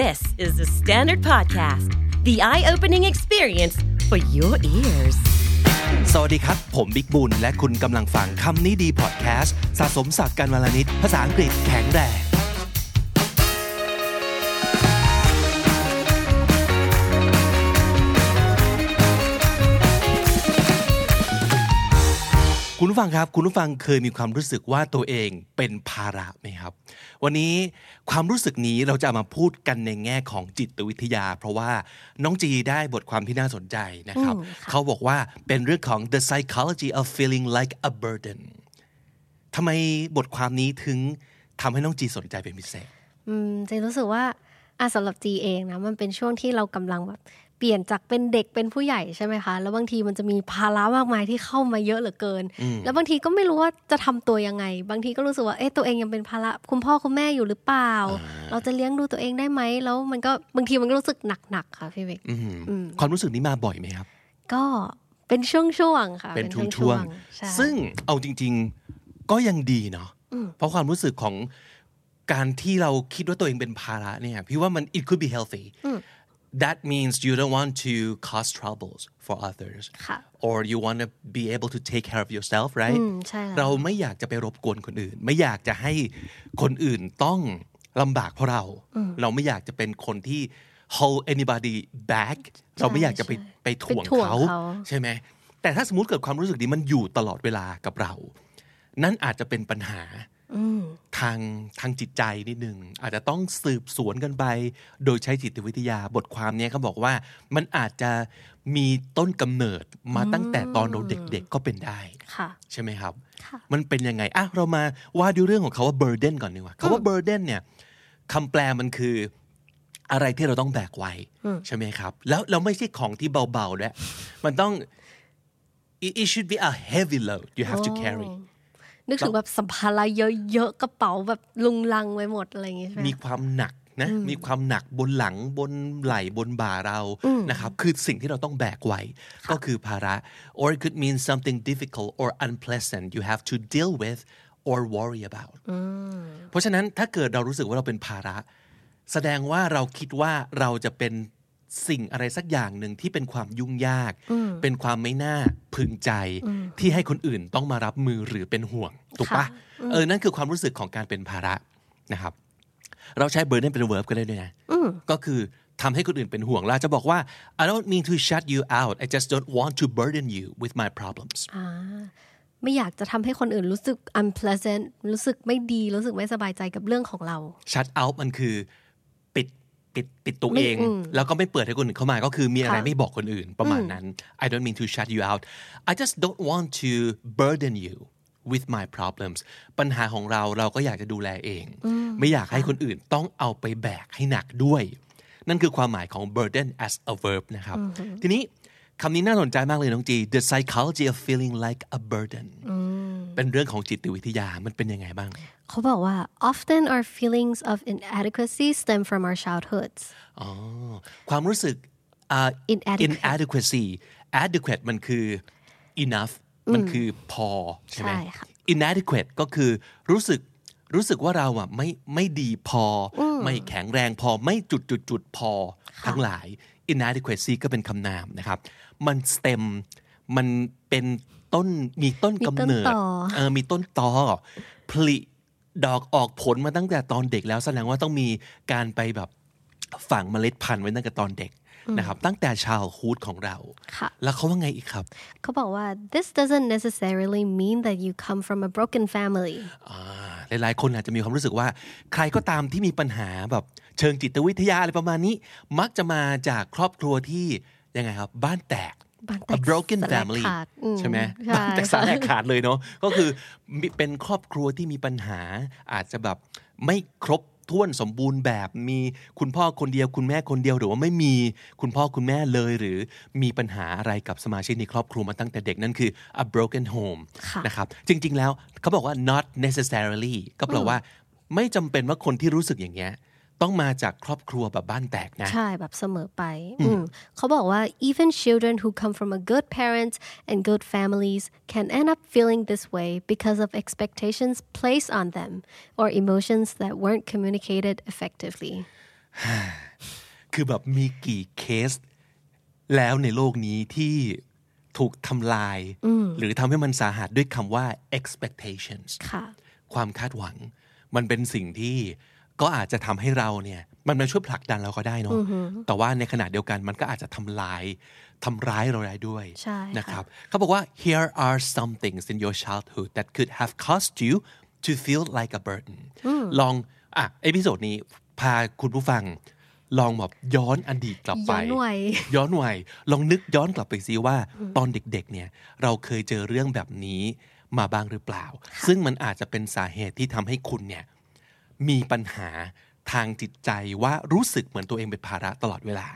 This is the Standard Podcast, the eye opening experience for your ears. สวัสดีครับ ผมบิ๊กบุญ และคุณกำลังฟังคำนี้ดีพอดแคสต์สะสมศัพท์กันวลนิด ภาษาอังกฤษแข็งแรง คุณผู้ฟังครับ คุณผู้ฟังเคยมีความรู้สึกว่าตัวเองเป็นภาระไหมครับ วันนี้ความรู้สึกนี้เราจะมาพูดกันในแง่ของจิตวิทยา เพราะว่าน้องจีได้บทความที่น่าสนใจนะครับ เขาบอกว่าเป็นเรื่องของ the psychology of feeling like a burden ทำไมบทความนี้ถึงทำให้น้องจีสนใจเป็นพิเศษ อืมเจรู้สึกว่าอะสำหรับจีเองนะมันเป็นช่วงที่เรากำลังแบบเปลี่ยนจากเป็นเด็กเป็นผู้ใหญ่ใช่ไหมคะ แล้วบางทีมันจะมีภาระมากมายที่เข้ามาเยอะเหลือเกิน แล้วบางทีก็ไม่รู้ว่าจะทำตัวยังไง บางทีก็รู้สึกว่า เอ๊ะ ตัวเองยังเป็นภาระคุณพ่อคุณแม่อยู่หรือเปล่า เราจะเลี้ยงดูตัวเองได้ไหม แล้วมันก็บางทีมันก็รู้สึกหนักๆค่ะพี่เวกอืมความรู้สึกนี้มาบ่อยไหมครับ ก็เป็นช่วงๆค่ะ เป็นช่วงๆใช่ๆซึ่งเอาจริง ๆ ก็ยังดีเนาะ เพราะความรู้สึกของการที่เราคิดว่าตัวเองเป็นภาระเนี่ย พี่ว่ามัน it could be healthy that means you don't want to cause troubles for others ค่ะ or you want to be able to take care of yourself right อืมใช่แล้วเราไม่อยากจะไปรบกวนคนอื่น ไม่อยากจะให้คนอื่นต้องลำบากเพราะเรา เราไม่อยากจะเป็นคนที่ hold anybody back เราไม่อยากจะไปใช่ไปถ่วงไปถ่วงเขาเขาใช่ไหมแต่ถ้าสมมติเกิดความรู้สึกนี้มันอยู่ตลอดเวลากับเรา นั่นอาจจะเป็นปัญหา ทางทางจิตใจนิดนึงอาจจะต้องสืบสวนกันไป โดยใช้จิตวิทยาบทความเนี้ยเขาบอกว่ามันอาจจะมีต้นกำเนิดมาตั้งแต่ตอนเราเด็กๆก็เป็นได้ค่ะใช่ไหมครับค่ะมันเป็นยังไงอะเรามาว่าดูเรื่องของเขาว่า burden ก่อนดีกว่าคาว่า burden เนี่ยคำแปลมันคืออะไรที่เราต้องแบกไว้ใช่ไหมครับ แล้วเราไม่ใช่ของที่เบาๆด้วยมันต้อง it it should be a heavy load you have to carry นึกถึงแบบสัมภาระเยอะๆกระเป๋าแบบลุงลังไว้หมดอะไรอย่างงี้ใช่ไหมมีความหนักนะมีความหนักบนหลังบนไหล่บนบ่าเรานะครับคือสิ่งที่เราต้องแบกไว้ก็คือภาระ or it could mean something difficult or unpleasant you have to deal with or worry about เพราะฉะนั้นถ้าเกิดเรารู้สึกว่าเราเป็นภาระ แสดงว่าเราคิดว่าเราจะเป็น สิ่งอะไรสักอย่างหนึ่งที่เป็นความยุ่งยาก เป็นความไม่น่าพึงใจ ที่ให้คนอื่นต้องมารับมือหรือเป็นห่วง ถูกปะค่ะเออนั่นคือความรู้สึกของการเป็นภาระนะครับ เราใช้ burden เป็น verb ก็ได้ด้วยนะก็คือทำให้คนอื่นเป็นห่วงเราจะบอกว่า I don't mean to shut you out I just don't want to burden you with my problems ไม่อยากจะทำให้คนอื่นรู้สึก unpleasant รู้สึกไม่ดี รู้สึกไม่สบายใจกับเรื่องของเรา shut out มันคือ ปิดปิดปิดตัวไม่เองอืมแล้วก็ไม่เปิดให้คนอื่นเข้ามาก็คือมีอะไรค่ะไม่บอกคนอื่นประมาณนั้น I don't mean to shut you out I just don't want to burden you with my problems ปัญหาของเราเราก็อยากจะดูแลเอง ไม่อยากให้คนอื่นต้องเอาไปแบกให้หนักด้วย นั่นคือความหมายของ burden as a verb นะครับ ทีนี้คำนี้น่าสนใจมากเลยน้องจี the psychology of feeling like a burden เป็นเรื่องของจิตวิทยามันเป็นยังไงบ้างเขาบอกว่า often our feelings of inadequacy stem from our childhoods อ๋อความรู้สึกอ่า Inadequate inadequacy adequate มันคือ enough มันคือพอใช่ไหมใช่ค่ะ inadequate ก็คือรู้สึกรู้สึกว่าเราอะไม่ไม่ดีพออไม่แข็งแรงพอไม่จุดจุดจุดพอ ทั้งหลาย inadequacy ก็เป็นคำนามนะครับ มัน stem มันเป็น ต้นมีต้นกำเนิดมีต้นตอเออมีต้นตอผลิดอกออกผลมาตั้งแต่ตอนเด็กแล้วแสดงว่าต้องมีการไปแบบฝังเมล็ดพันธุ์ไว้ตั้งแต่ตอนเด็กนะครับตั้งแต่ชาวฮูดของเราค่ะแล้วเขาว่าไงอีกครับ เขาบอกว่า this doesn't necessarily mean that you come from a broken family อ่าหลายๆ คนอาจจะมีความรู้สึกว่า ใครก็ตามที่มีปัญหาแบบเชิงจิตวิทยาอะไรประมาณนี้ มักจะมาจากครอบครัวที่ยังไงครับ บ้านแตก บ้านแตก a broken สลาย family ขาดอืมใช่ไหมใช่บ้านแตกสาแหลกขาดเลยเนาะก็คือมีเป็นครอบครัวที่มีปัญหาอาจจะแบบไม่ครบถ้วนสมบูรณ์แบบมีคุณพ่อคนเดียวคุณแม่คนเดียวหรือว่าไม่มีคุณพ่อคุณแม่เลยหรือมีปัญหาอะไรกับสมาชิกในครอบครัวมาตั้งแต่เด็กนั่นคือ a broken home ค่ะนะครับจริง ๆ แล้วเขาบอกว่า not necessarily ก็แปลว่า ไม่จำเป็นว่าคนที่รู้สึกอย่างเงี้ย ต้องมาจากครอบครัวแบบบ้านแตกนะ ใช่แบบเสมอไปอืมเขาบอกว่า even children who come from a good parents and good families can end up feeling this way because of expectations placed on them or emotions that weren't communicated effectively คือแบบมีกี่เคส แล้วในโลกนี้ที่ถูกทำลาย หรือทำให้มันสาหัสด้วยคำว่า expectations ค่ะความคาดหวัง มันเป็นสิ่งที่ ก็อาจจะทำให้เราเนี่ยมันมาช่วยผลักดันเราก็ได้เนาะแต่ว่าในขณะเดียวกันมันก็อาจจะทำลายทำร้ายเราได้ด้วยใช่ค่ะนะครับเขาบอกว่า here are some things in your childhood that could have caused you to feel like a burden ลองอะ episode นี้พาคุณผู้ฟัง ลองแบบย้อนอดีตกลับไป ย้อนวัยย้อนวัยลองนึกย้อนกลับไปซิว่า ตอนเด็กๆเนี่ยเราเคยเจอเรื่องแบบนี้มาบ้างหรือเปล่า ซึ่งมันอาจจะเป็นสาเหตุที่ทำให้คุณเนี่ย มีปัญหาทางจิตใจว่ารู้สึกเหมือนตัวเองเป็นภาระตลอดเวลา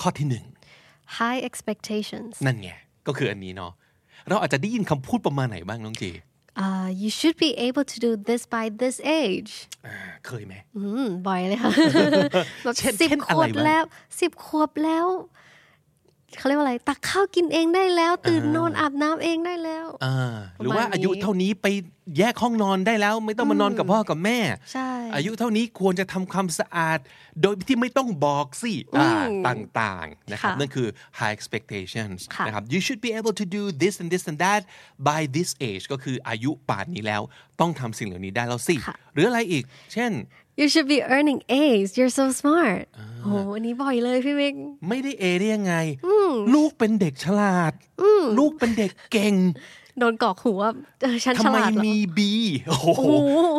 ข้อที่หนึ่ง high expectations นั่นไง ก็คืออันนี้เนาะเราอาจจะได้ยินคำพูดประมาณไหนบ้างน้องจี uh, you should be able to do this by this age อ่าเคยไหมอืมบ่อยเลยค่ะแบบเช่นสิบเช่นขอะไรวบบ้างแล้วสิบขวบแล้ว เขาเรียกว่าอะไรตักข้าวกินเองได้แล้ว ตื่นนอนอาบน้ำเองได้แล้วอ่าหรือว่าประมาณนี้อายุเท่านี้ไปแยกห้องนอนได้แล้ว ไม่ต้องมานอนกับพ่อกับแม่ใช่อายุเท่านี้ควรจะทำความสะอาด โดยที่ไม่ต้องบอกสิอ่าต่างๆนะครับค่ะนั่นคือ high expectations ค่ะนะครับ you should be able to do this and this and that by this age ก็คืออายุป่านนี้แล้ว ต้องทำสิ่งเหล่านี้ได้แล้วสิหรืออะไรอีก เช่น you should be earning A's you're so smart โอ้โหอันนี้บ่อยเลยพี่เมกไม่ได้ A ได้ยังไง ลูกเป็นเด็กฉลาด ลูกเป็นเด็กเก่ง โดนกรอกหัวเออฉันฉทำไมลาดเหรอมี B โอ้โห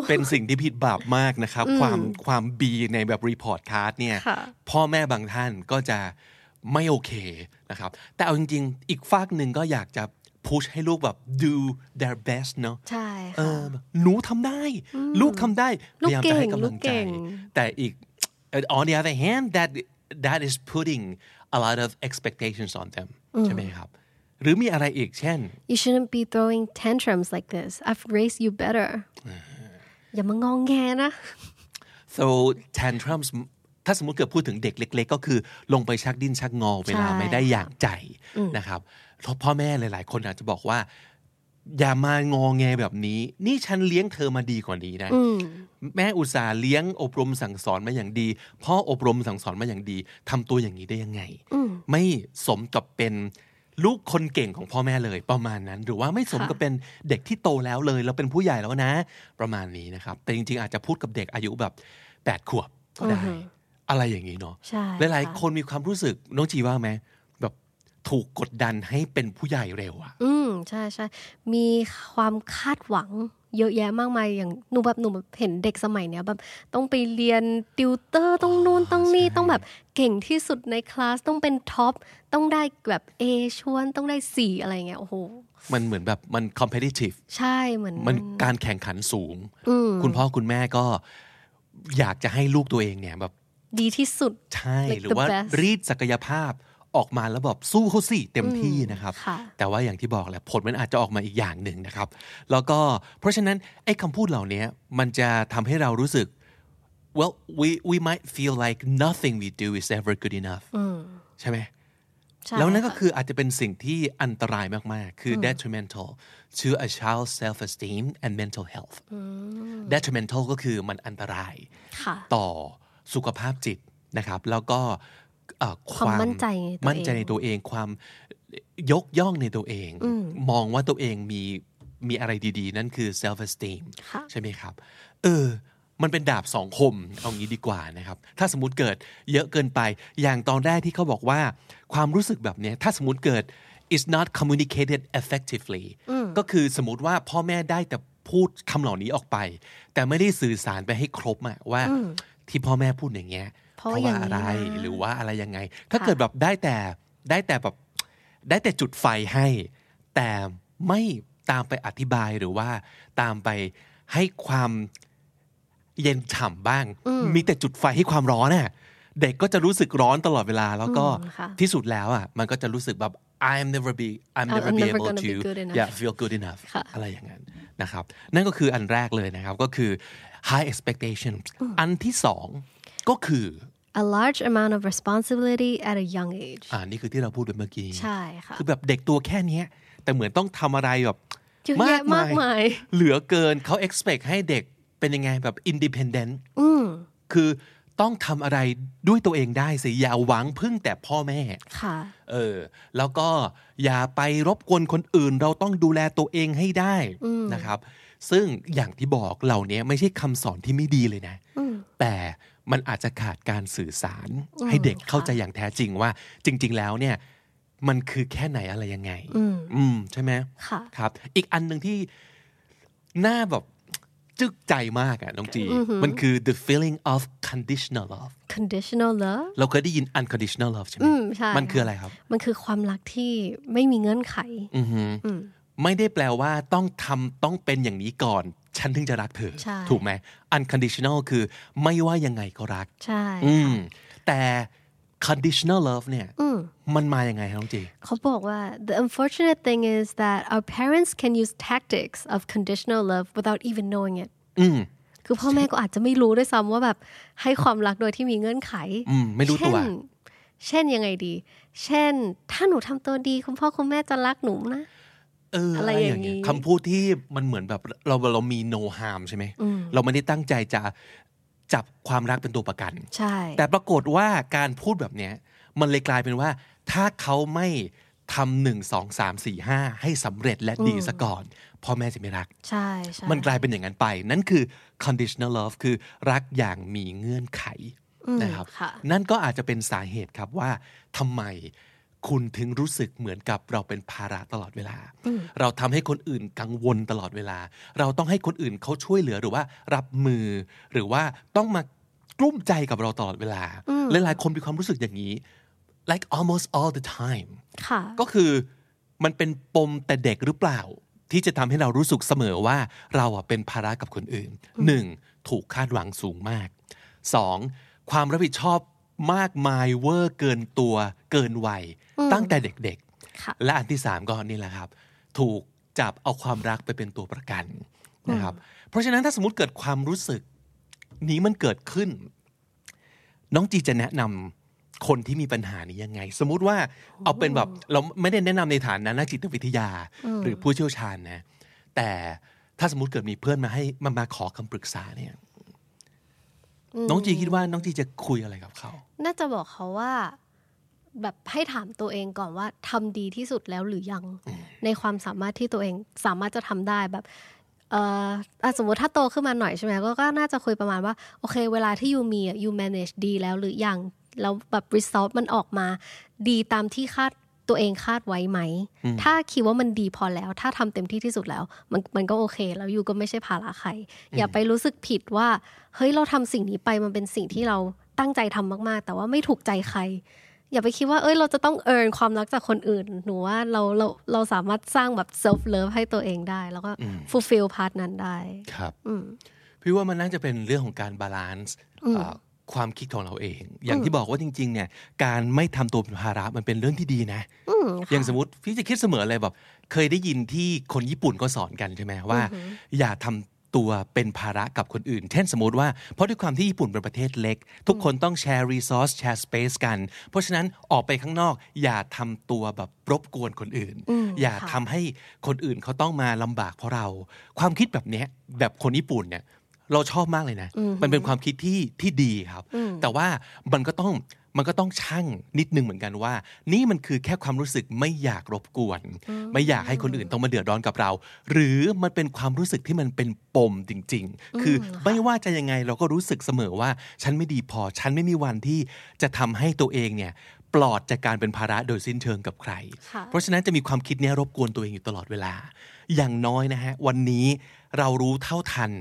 เป็นสิ่งที่ผิดบาปมากนะครับ ความความ B ในแบบ report card เนี่ยค่ะพ่อแม่บางท่านก็จะไม่โอเคนะครับ แต่เอาจริง ๆ อีกฝากหนึ่งก็อยากจะ push ให้ลูกแบบ do their best เนาะใช่เอค่ะอแบบหนูทำได้ ลูกทำได้พลูกยายามจะให้กำลังเก่งลูกเก่ใจงแต่อีก on the other hand that that is putting a lot of expectations on them ใช่ไหมครับหรือมีอะไรอีกเช่น you shouldn't be throwing tantrums like this I've raised you better อย่ามางองแงนะ so tantrums ถ้าสมมติเกิดพูดถึงเด็กเล็ก ๆ ก็คือลงไปชักดิ้นชักงอเวลาใช่ไม่ได้อย่างใจนะครับเพราะพ่อแม่หลาย ๆ คนอาจจะบอกว่า อย่ามางอแงแบบนี้ นี่ฉันเลี้ยงเธอมาดีกว่านี้นะแม่อุตส่าห์เลี้ยงอบรมสั่งสอนมาอย่างดี พ่ออบรมสั่งสอนมาอย่างดีทำตัวอย่างนี้ได้ยังไง ไม่สมกับเป็นลูกคนเก่งของพ่อแม่เลยประมาณนั้น หรือว่าไม่สมกับเป็นเด็กที่โตแล้วเลย แล้วเป็นผู้ใหญ่แล้วนะ ประมาณนี้นะครับ แต่จริง ๆ อาจจะพูดกับเด็กอายุแบบแปดขวบก็ได้ อะไรอย่างนี้เนาะใช่หลายค่ะๆคนมีความรู้สึกน้องจีว่าไหมแบบ ถูกกดดันให้เป็นผู้ใหญ่เร็วอะอืมใช่ใช่มีความคาดหวังเยอะแยะมากมายอย่างหนูแบบหนูแบบเห็นเด็กสมัยเนี้ยแบบต้องไปเรียนติวเตอร์ต้องนู่นต้องนี่ต้องแบบเก่งที่สุดในคลาสต้องเป็น top ต้องได้แบบ A ชวนต้องได้สี่อะไรเงี้ยโอ้โหมันเหมือนแบบมัน competitive ใช่เหมือนมันการแข่งขันสูง คุณพ่อคุณแม่ก็อยากจะให้ลูกตัวเองเนี่ยแบบดีที่สุดใช่ Like หรือว่า the best รีดศักยภาพ ออกมาแล้วแบบสู้เขาสิเต็มที่นะครับค่ะแต่ว่าอย่างที่บอกแหละผลมันอาจจะออกมาอีกอย่างหนึ่งนะครับ แล้วก็เพราะฉะนั้นไอ้คำพูดเหล่านี้มันจะทำให้เรารู้สึก well we we might feel like nothing we do is ever good enough ใช่ไหมใช่แล้วนั่นก็ค่ะคืออาจจะเป็นสิ่งที่อันตรายมากๆ คือ detrimental to a child's self-esteem and mental health detrimental ก็คือมันอันตรายค่ะต่อสุขภาพจิตนะครับ แล้วก็เอ่อ ความมั่นใจในตัวเองมั่นใจในตัวเองความยกย่องในตัวเอง มองว่าตัวเองมีมีอะไรดีๆ นั่นคือ self esteem ค่ะใช่ไหมครับ เออ มันเป็นดาบสองคม เอางี้ดีกว่านะครับ ถ้าสมมติเกิดเยอะเกินไป อย่างตอนแรกที่เขาบอกว่า ความรู้สึกแบบเนี้ยถ้าสมมติเกิด is not communicated effectively ก็คือสมมติว่าพ่อแม่ได้แต่พูดคำเหล่านี้ออกไป แต่ไม่ได้สื่อสารไปให้ครบอะว่า ที่พ่อแม่พูดอย่างเงี้ยเพราะเพราะอย่าว่างอะไรนี้นะหรือว่าอะไรยังไง ถ้าเกิดแบบได้แต่ได้แต่แบบได้แต่จุดไฟให้ แต่ไม่ตามไปอธิบายหรือว่าตามไปให้ความเย็นฉ่ำบ้าง มีแต่จุดไฟให้ความร้อนน่ะเด็กก็จะรู้สึกร้อนตลอดเวลา แล้วก็อืมค่ะที่สุดแล้วอะมันก็จะรู้สึกแบบ I'm never be I'm never I'm be never able gonna to be good enough yeah feel good enough ค่ะอะไรอย่างนั้นนะครับ นั่นก็คืออันแรกเลยนะครับ ก็คือ high expectations อันที่สองก็คือ a large amount of responsibility at a young age อ่านี่คือที่เราพูดไปเมื่อกี้ ใช่ค่ะ คือแบบเด็กตัวแค่เนี้ยแต่เหมือนต้องทำอะไรแบบเยอะแยะมากมายเหลือเกินเขา expect ให้เด็กเป็นยังไงแบบ independent คือต้องทำอะไรด้วยตัวเองได้สิ อย่าหวังพึ่งแต่พ่อแม่ ค่ะ เออ แล้วก็อย่าไปรบกวนคนอื่น เราต้องดูแลตัวเองให้ได้นะครับ ซึ่งอย่างที่บอกเหล่านี้ไม่ใช่คำสอนที่ไม่ดีเลยนะ แต่มันอาจจะขาดการสื่อสาร ให้เด็กเข้าใจอย่างแท้จริงว่า จริง ๆ แล้วเนี่ยมันคือแค่ไหนอะไรยังไง อืมใช่ไหมค่ะครับ อีกอันหนึ่งที่น่าแบบจึกใจมากอะน้องจี มันคือ the feeling of conditional love conditional love เราเคยได้ยิน unconditional love ใช่ไหมอืมใช่มันคืออะไรครับ มันคือความรักที่ไม่มีเงื่อนไข อือหืออ ไม่ได้แปลว่าต้องทำต้องเป็นอย่างนี้ก่อน ฉันถึงจะรักเธอใช่ถูกไหม unconditional คือไม่ว่ายังไงก็รัก ใช่อืมแต่ conditional love เนี่ยมันมายังไงครับน้องจีเขาบอกว่า the unfortunate thing is that our parents can use tactics of conditional love without even knowing it อืมคือพ่อแม่ก็อาจจะไม่รู้ด้วยซ้ำว่าแบบให้ความรักโดยที่มีเงื่อนไขอืมไม่รู้ตัว เช่นเช่นยังไงดี เช่น ถ้าหนูทำตัวดี คุณพ่อคุณแม่จะรักหนูนะเอออะอะไรไรอย่ย่างงอานี้เงี้ยคำพูดที่มันเหมือนแบบเราเรามี no harm ใช่ไหมเราไม่ได้ตั้งใจจะจับความรักเป็นตัวประกัน ใช่ แต่ปรากฏว่าการพูดแบบเนี้ย มันเลยกลายเป็นว่า ถ้าเขาไม่ทำหนึ่งสองสามสี่ห้าให้สำเร็จและดีซะก่อนพ่อแม่จะไม่รัก ใช่ใช่มันกลายเป็นอย่างนั้นไป นั่นคือ conditional love คือรักอย่างมีเงื่อนไขนะครับค่ะนั่นก็อาจจะเป็นสาเหตุครับว่าทำไม คุณถึงรู้สึกเหมือนกับเราเป็นภาระตลอดเวลา เราทำให้คนอื่นกังวลตลอดเวลา เราต้องให้คนอื่นเขาช่วยเหลือหรือว่ารับมือ หรือว่าต้องมากลุ้มใจกับเราตลอดเวลา หลายๆคนมีความรู้สึกอย่างนี้ like almost all the time ค่ะก็คือมันเป็นปมแต่เด็กหรือเปล่า ที่จะทำให้เรารู้สึกเสมอว่าเราอะเป็นภาระกับคนอื่นหนึ่งถูกคาดหวังสูงมากสองความรับผิดชอบ มากมายเวอร์เกินตัวเกินวัยตั้งแต่เด็กค่ะๆและอันที่สามก็นี่แหละครับ ถูกจับเอาความรักไปเป็นตัวประกันนะครับ เพราะฉะนั้นถ้าสมมติเกิดความรู้สึก นี้มันเกิดขึ้น น้องจีจะแนะนำคนที่มีปัญหานี้ยังไง สมมุติว่าเอาเป็นแบบเราไม่ได้แนะนำในฐานะนักจิตวิทยา หรือผู้เชี่ยวชาญนะ แต่ถ้าสมมติเกิดมีเพื่อนมาให้มามาขอคำปรึกษาเนี่ย น้องจีคิดว่าน้องจีจะคุยอะไรกับเขา น่าจะบอกเขาว่าแบบให้ถามตัวเองก่อนว่าทำดีที่สุดแล้วหรือยังในความสามารถที่ตัวเองสามารถจะทำได้แบบเอ่ออะสมมติถ้าโตขึ้นมาหน่อยใช่ไหมก็ก็น่าจะคุยประมาณว่าโอเค เวลาที่ยูมีอะ you manage ดีแล้วหรือยังแล้วแบบ result มันออกมาดีตามที่คาด ตัวเองคาดไว้ไหม ถ้าคิดว่ามันดีพอแล้ว ถ้าทำเต็มที่ที่สุดแล้ว มันมันก็โอเค แล้วยูก็ไม่ใช่ภาระใคร อย่าไปรู้สึกผิดว่า เฮ้ยเราทำสิ่งนี้ไปมันเป็นสิ่งที่เราตั้งใจทำมากๆ แต่ว่าไม่ถูกใจใคร อย่าไปคิดว่า เอ้ย เราจะต้อง earn ความรักจากคนอื่น หนูว่าเราเราเราสามารถสร้างแบบ self love ให้ตัวเองได้ แล้วก็ fulfill part นั้นได้ ครับพี่ว่ามันน่าจะเป็นเรื่องของการ balance ความคิดของเราเอง อย่างที่บอกว่าจริง ๆ เนี่ย การไม่ทำตัวเป็นภาระมันเป็นเรื่องที่ดีนะอย่างสมมติพี่จะคิดเสมอเลยแบบ เคยได้ยินที่คนญี่ปุ่นก็สอนกันใช่ไหมว่า อย่าทำตัวเป็นภาระกับคนอื่น เช่นสมมติว่าเพราะด้วยความที่ญี่ปุ่นเป็นประเทศเล็ก ทุกคนต้องแชร์ resource แชร์ space กัน เพราะฉะนั้นออกไปข้างนอก อย่าทำตัวแบบรบกวนคนอื่น อย่าทำให้คนอื่นเขาต้องมาลำบากเพราะเรา ความคิดแบบเนี้ยแบบคนญี่ปุ่นเนี่ย เราชอบมากเลยนะ มันเป็นความคิดที่ที่ดีครับ แต่ว่ามันก็ต้องมันก็ต้องชั่งนิดนึงเหมือนกันว่า นี่มันคือแค่ความรู้สึกไม่อยากรบกวน ไม่อยากให้คนอื่นต้องมาเดือดร้อนกับเรา หรือมันเป็นความรู้สึกที่มันเป็นปมจริง ๆ คือไม่ว่าจะยังไงเราก็รู้สึกเสมอว่า ฉันไม่ดีพอ ฉันไม่มีวันที่จะทำให้ตัวเองเนี่ยปลอดจากการเป็นภาระโดยสิ้นเชิงกับใครค่ะเพราะฉะนั้นจะมีความคิดเนี้ยรบกวนตัวเองอยู่ตลอดเวลา อย่างน้อยนะฮะวันนี้เรารู้เท่าทัน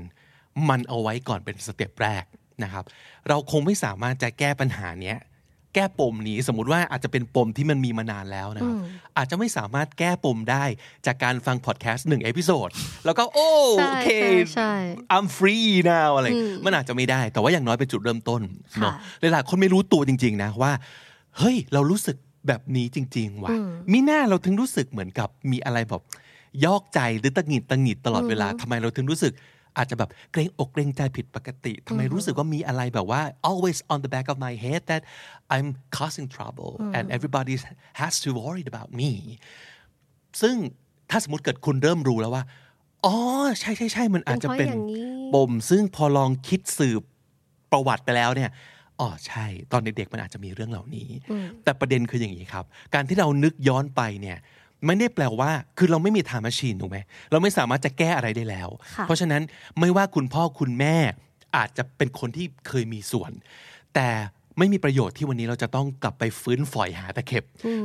มันเอาไว้ก่อนเป็นสเต็ปแรกนะครับ เราคงไม่สามารถจะแก้ปัญหาเนี้ยแก้ปมนี้สมมติว่าอาจจะเป็นปมที่มันมีมานานแล้วนะครับ อาจจะไม่สามารถแก้ปมได้จากการฟังพอดแคสต์หนึ่ง episode แล้วก็โอ้ใช่โอเคใช่ใช่ I'm free now อะไร มันอาจจะไม่ได้ แต่ว่าอย่างน้อยเป็นจุดเริ่มต้นเนาะหลายๆคนไม่รู้ตัวจริง ๆ นะว่า เฮ้ย เรารู้สึกแบบนี้จริง ๆ ว่ะมิน่าเราถึงรู้สึกเหมือนกับมีอะไรแบบยอกใจหรือตังหงิดตังหงิดตลอดเวลาทำไมเราถึงรู้สึก อาจจะแบบเกรงอกเกรงใจผิดปกติทำไมรู้สึกว่ามีอะไรแบบว่า always on the back of my head that I'm causing trouble and everybody has to worried about me ซึ่งถ้าสมมติเกิดคุณเริ่มรู้แล้วว่าอ๋อใช่ใช่ใช่มันอาจจะเป็นเป็นเพราะอย่างนี้ปมซึ่งพอลองคิดสืบประวัติไปแล้วเนี่ยอ๋อใช่ ตอนเด็กๆมันอาจจะมีเรื่องเหล่านี้ แต่ประเด็นคืออย่างนี้ครับ การที่เรานึกย้อนไปเนี่ย ไม่ได้แปลว่า คือเราไม่มีทามาชีนถูกไหมเราไม่สามารถจะแก้อะไรได้แล้ว เพราะฉะนั้นไม่ว่าคุณพ่อคุณแม่อาจจะเป็นคนที่เคยมีส่วน แต่ไม่มีประโยชน์ที่วันนี้เราจะต้องกลับไปฟื้นฝอยหาตะเข็บ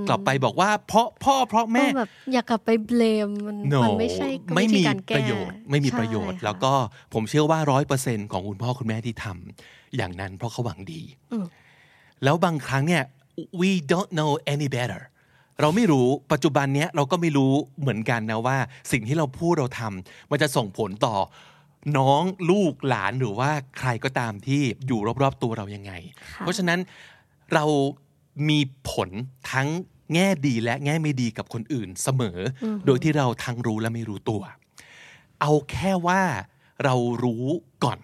กลับไปบอกว่าเพราะพ่อเพราะแม่แบบอยากกลับไปเบลมมัน no, มันไม่ใช่ไม่มีการแก้ประโยชน์ ไม่มีประโยชน์ใช่ค่ะแล้วก็ผมเชื่อว่าร้อยเปอร์เซ็นของคุณพ่อคุณแม่ที่ทำอย่างนั้นเพราะเขาหวังดี แล้วบางครั้งเนี่ย we don't know any better เราไม่รู้ปัจจุบันเนี้ยเราก็ไม่รู้เหมือนกันนะว่า สิ่งที่เราพูดเราทำมันจะส่งผลต่อน้องลูกหลานหรือว่าใครก็ตามที่อยู่รอบๆตัวเรายังไง เพราะฉะนั้นเรามีผลทั้งแง่ดีและแง่ไม่ดีกับคนอื่นเสมอ โดยที่เราทั้งรู้และไม่รู้ตัว เอาแค่ว่าเรารู้ก่อน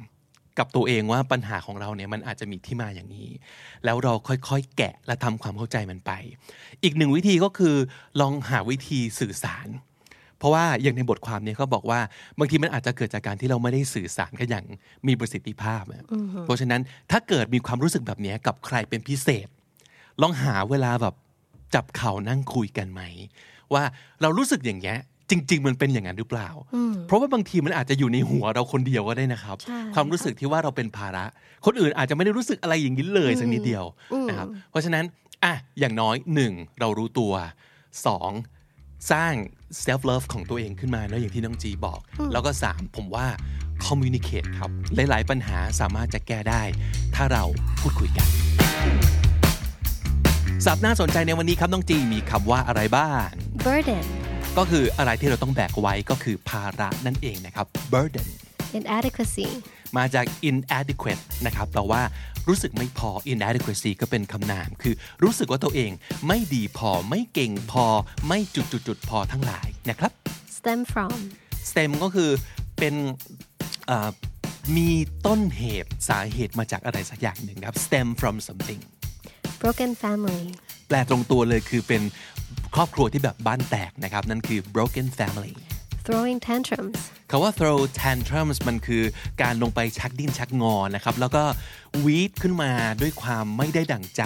กับตัวเองว่าปัญหาของเราเนี่ยมันอาจจะมีที่มาอย่างนี้ แล้วเราค่อยๆ แกะและทำความเข้าใจมันไป อีกหนึ่งวิธีก็คือลองหาวิธีสื่อสาร เพราะว่าอย่างในบทความเนี้เขาบอกว่าบางทีมันอาจจะเกิดจากการที่เราไม่ได้สื่อสารกันอย่างมีประสิทธิภาพอะเพราะฉะนั้นถ้าเกิดมีความรู้สึกแบบนี้กับใครเป็นพิเศษ ลองหาเวลาแบบจับเข่านั่งคุยกันไหม ว่าเรารู้สึกอย่างเงี้ย จริง ๆ มันเป็นอย่างนั้นหรือเปล่า เพราะว่าบางทีมันอาจจะอยู่ในหัวเราคนเดียวก็ได้นะครับใช่ความรู้สึกที่ว่าเราเป็นภาระ คนอื่นอาจจะไม่ได้รู้สึกอะไรอย่างนี้เลยสักนิดเดียวนะครับเพราะฉะนั้นอะอย่างน้อยหนึ่งเรารู้ตัวสองสร้าง self love ของตัวเองขึ้นมาเนอะอย่างที่น้องจีบอก แล้วก็สามผมว่า communicate ครับ หลาย ๆ ปัญหาสามารถจะแก้ได้ ถ้าเราพูดคุยกันสับน่าสนใจในวันนี้ครับน้องจีมีคำว่าอะไรบ้าง burden ก็คืออะไรที่เราต้องแบกไว้ก็คือภาระนั่นเองนะครับ burden inadequacy มาจาก inadequate นะครับแปลว่ารู้สึกไม่พอ inadequacy ก็เป็นคำนาม คือรู้สึกว่าตัวเองไม่ดีพอไม่เก่งพอไม่จุดจุดจุดๆๆพอทั้งหลายนะครับ stem from stem ก็คือเป็นเอ่อมีต้นเหตุสาเหตุมาจากอะไรสักอย่างหนึ่งครับ stem from something broken family แปลตรงตัวเลยคือเป็น ครอบครัวที่แบบบ้านแตกนะครับ นั่นคือ broken family throwing tantrums คาว่า throw tantrums มันคือการลงไปชักดิ้นชักงอนะครับ แล้วก็วีดขึ้นมาด้วยความไม่ได้ดั่งใจ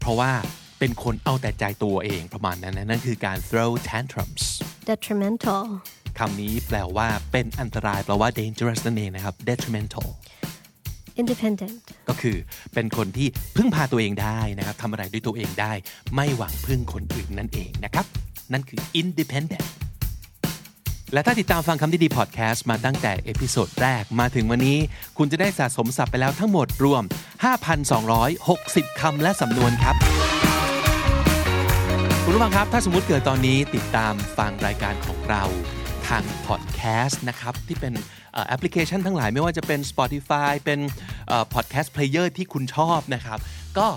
เพราะว่าเป็นคนเอาแต่ใจตัวเองประมาณนั้นนะนั่นคือการ throw tantrums detrimental คำนี้แปลว่าเป็นอันตรายแปลว่า dangerous นั่นเองนะครับ detrimental independent ก็คือเป็นคนที่พึ่งพาตัวเองได้นะครับทำอะไรด้วยตัวเองได้ ไม่หวังพึ่งคนอื่นนั่นเองนะครับ นั่นคือ independent และถ้าติดตามฟังคำนี้ดีพอดแคสต์มาตั้งแต่ episode แรกมาถึงวันนี้ คุณจะได้สะสมศัพท์ไปแล้วทั้งหมดรวม 5,260 คำและสำนวนครับ คุณผู้ฟังครับ ถ้าสมมุติเกิดตอนนี้ติดตามฟังรายการของเราทางพอดแคสต์นะครับ ที่เป็น แอปพลิเคชันทั้งหลายไม่ว่าจะเป็น Spotify เป็นพอดแคสต์ player ที่คุณชอบนะครับ ก็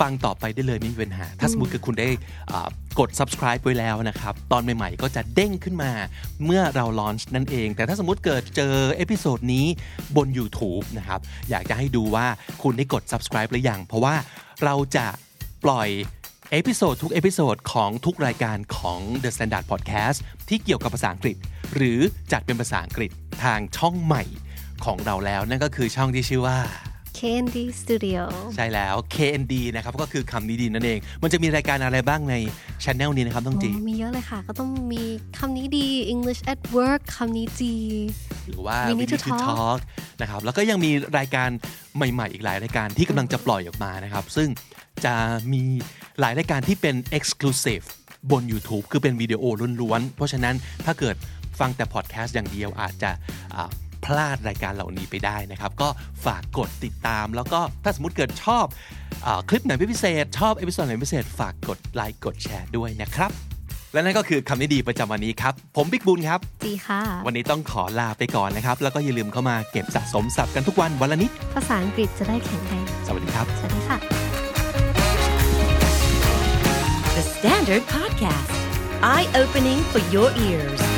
ฟังต่อไปได้เลยไม่มีปัญหา ถ้าสมมติคือคุณได้เอ่อกด subscribe ไว้แล้วนะครับ ตอนใหม่ๆ ก็จะเด้งขึ้นมาเมื่อเรา launch นั่นเอง แต่ถ้าสมมติเกิดเจอ episode นี้บน YouTube นะครับ อยากจะให้ดูว่าคุณได้กด subscribe หรือยัง เพราะว่าเราจะปล่อย episode ทุก episode ของทุกรายการของ The Standard Podcast ที่เกี่ยวกับภาษาอังกฤษ หรือจัดเป็นภาษาอังกฤษ ทางช่องใหม่ของเราแล้ว นั่นก็คือช่องที่ชื่อว่า Candy Studio ใช่แล้ว KND นะครับก็คือคำนี้ดีนั่นเอง มันจะมีรายการอะไรบ้างในช anel นี้นะครับต้องจีโอ้มีเยอะเลยค่ะ ก็ต้องมีคำนี้ดี English at work คำนี้ดีหรือว่า We We Need Need to to Talk Talk นะครับแล้วก็ยังมีรายการใหม่ๆ อีกหลายรายการที่กำลังจะปล่อยออกมานะครับ ซึ่งจะมีหลายรายการที่เป็น exclusive บน YouTube คือเป็นวิดีโอล้วนๆ เพราะฉะนั้นถ้าเกิด ฟังแต่พอดแคสต์อย่างเดียวอาจจะอ่าพลาดรายการเหล่านี้ไปได้นะครับ ก็ฝากกดติดตาม แล้วก็ถ้าสมมติเกิดชอบอาคลิปไหนเป็นพิเศษ ชอบ episode ไหนเป็นพิเศษ ฝากกดไลค์กดแชร์ด้วยนะครับ และนั่นก็คือคำนี้ดีประจำวันนี้ครับ ผมบิ๊กบุญครับดีค่ะ วันนี้ต้องขอลาไปก่อนนะครับ แล้วก็อย่าลืมเข้ามาเก็บสะสมศัพท์กันทุกวันวันละนิดภาษาอังกฤษจะได้แข็งแรงสวัสดีครับสวัสดีค่ะ The Standard Podcast, eye opening for your ears.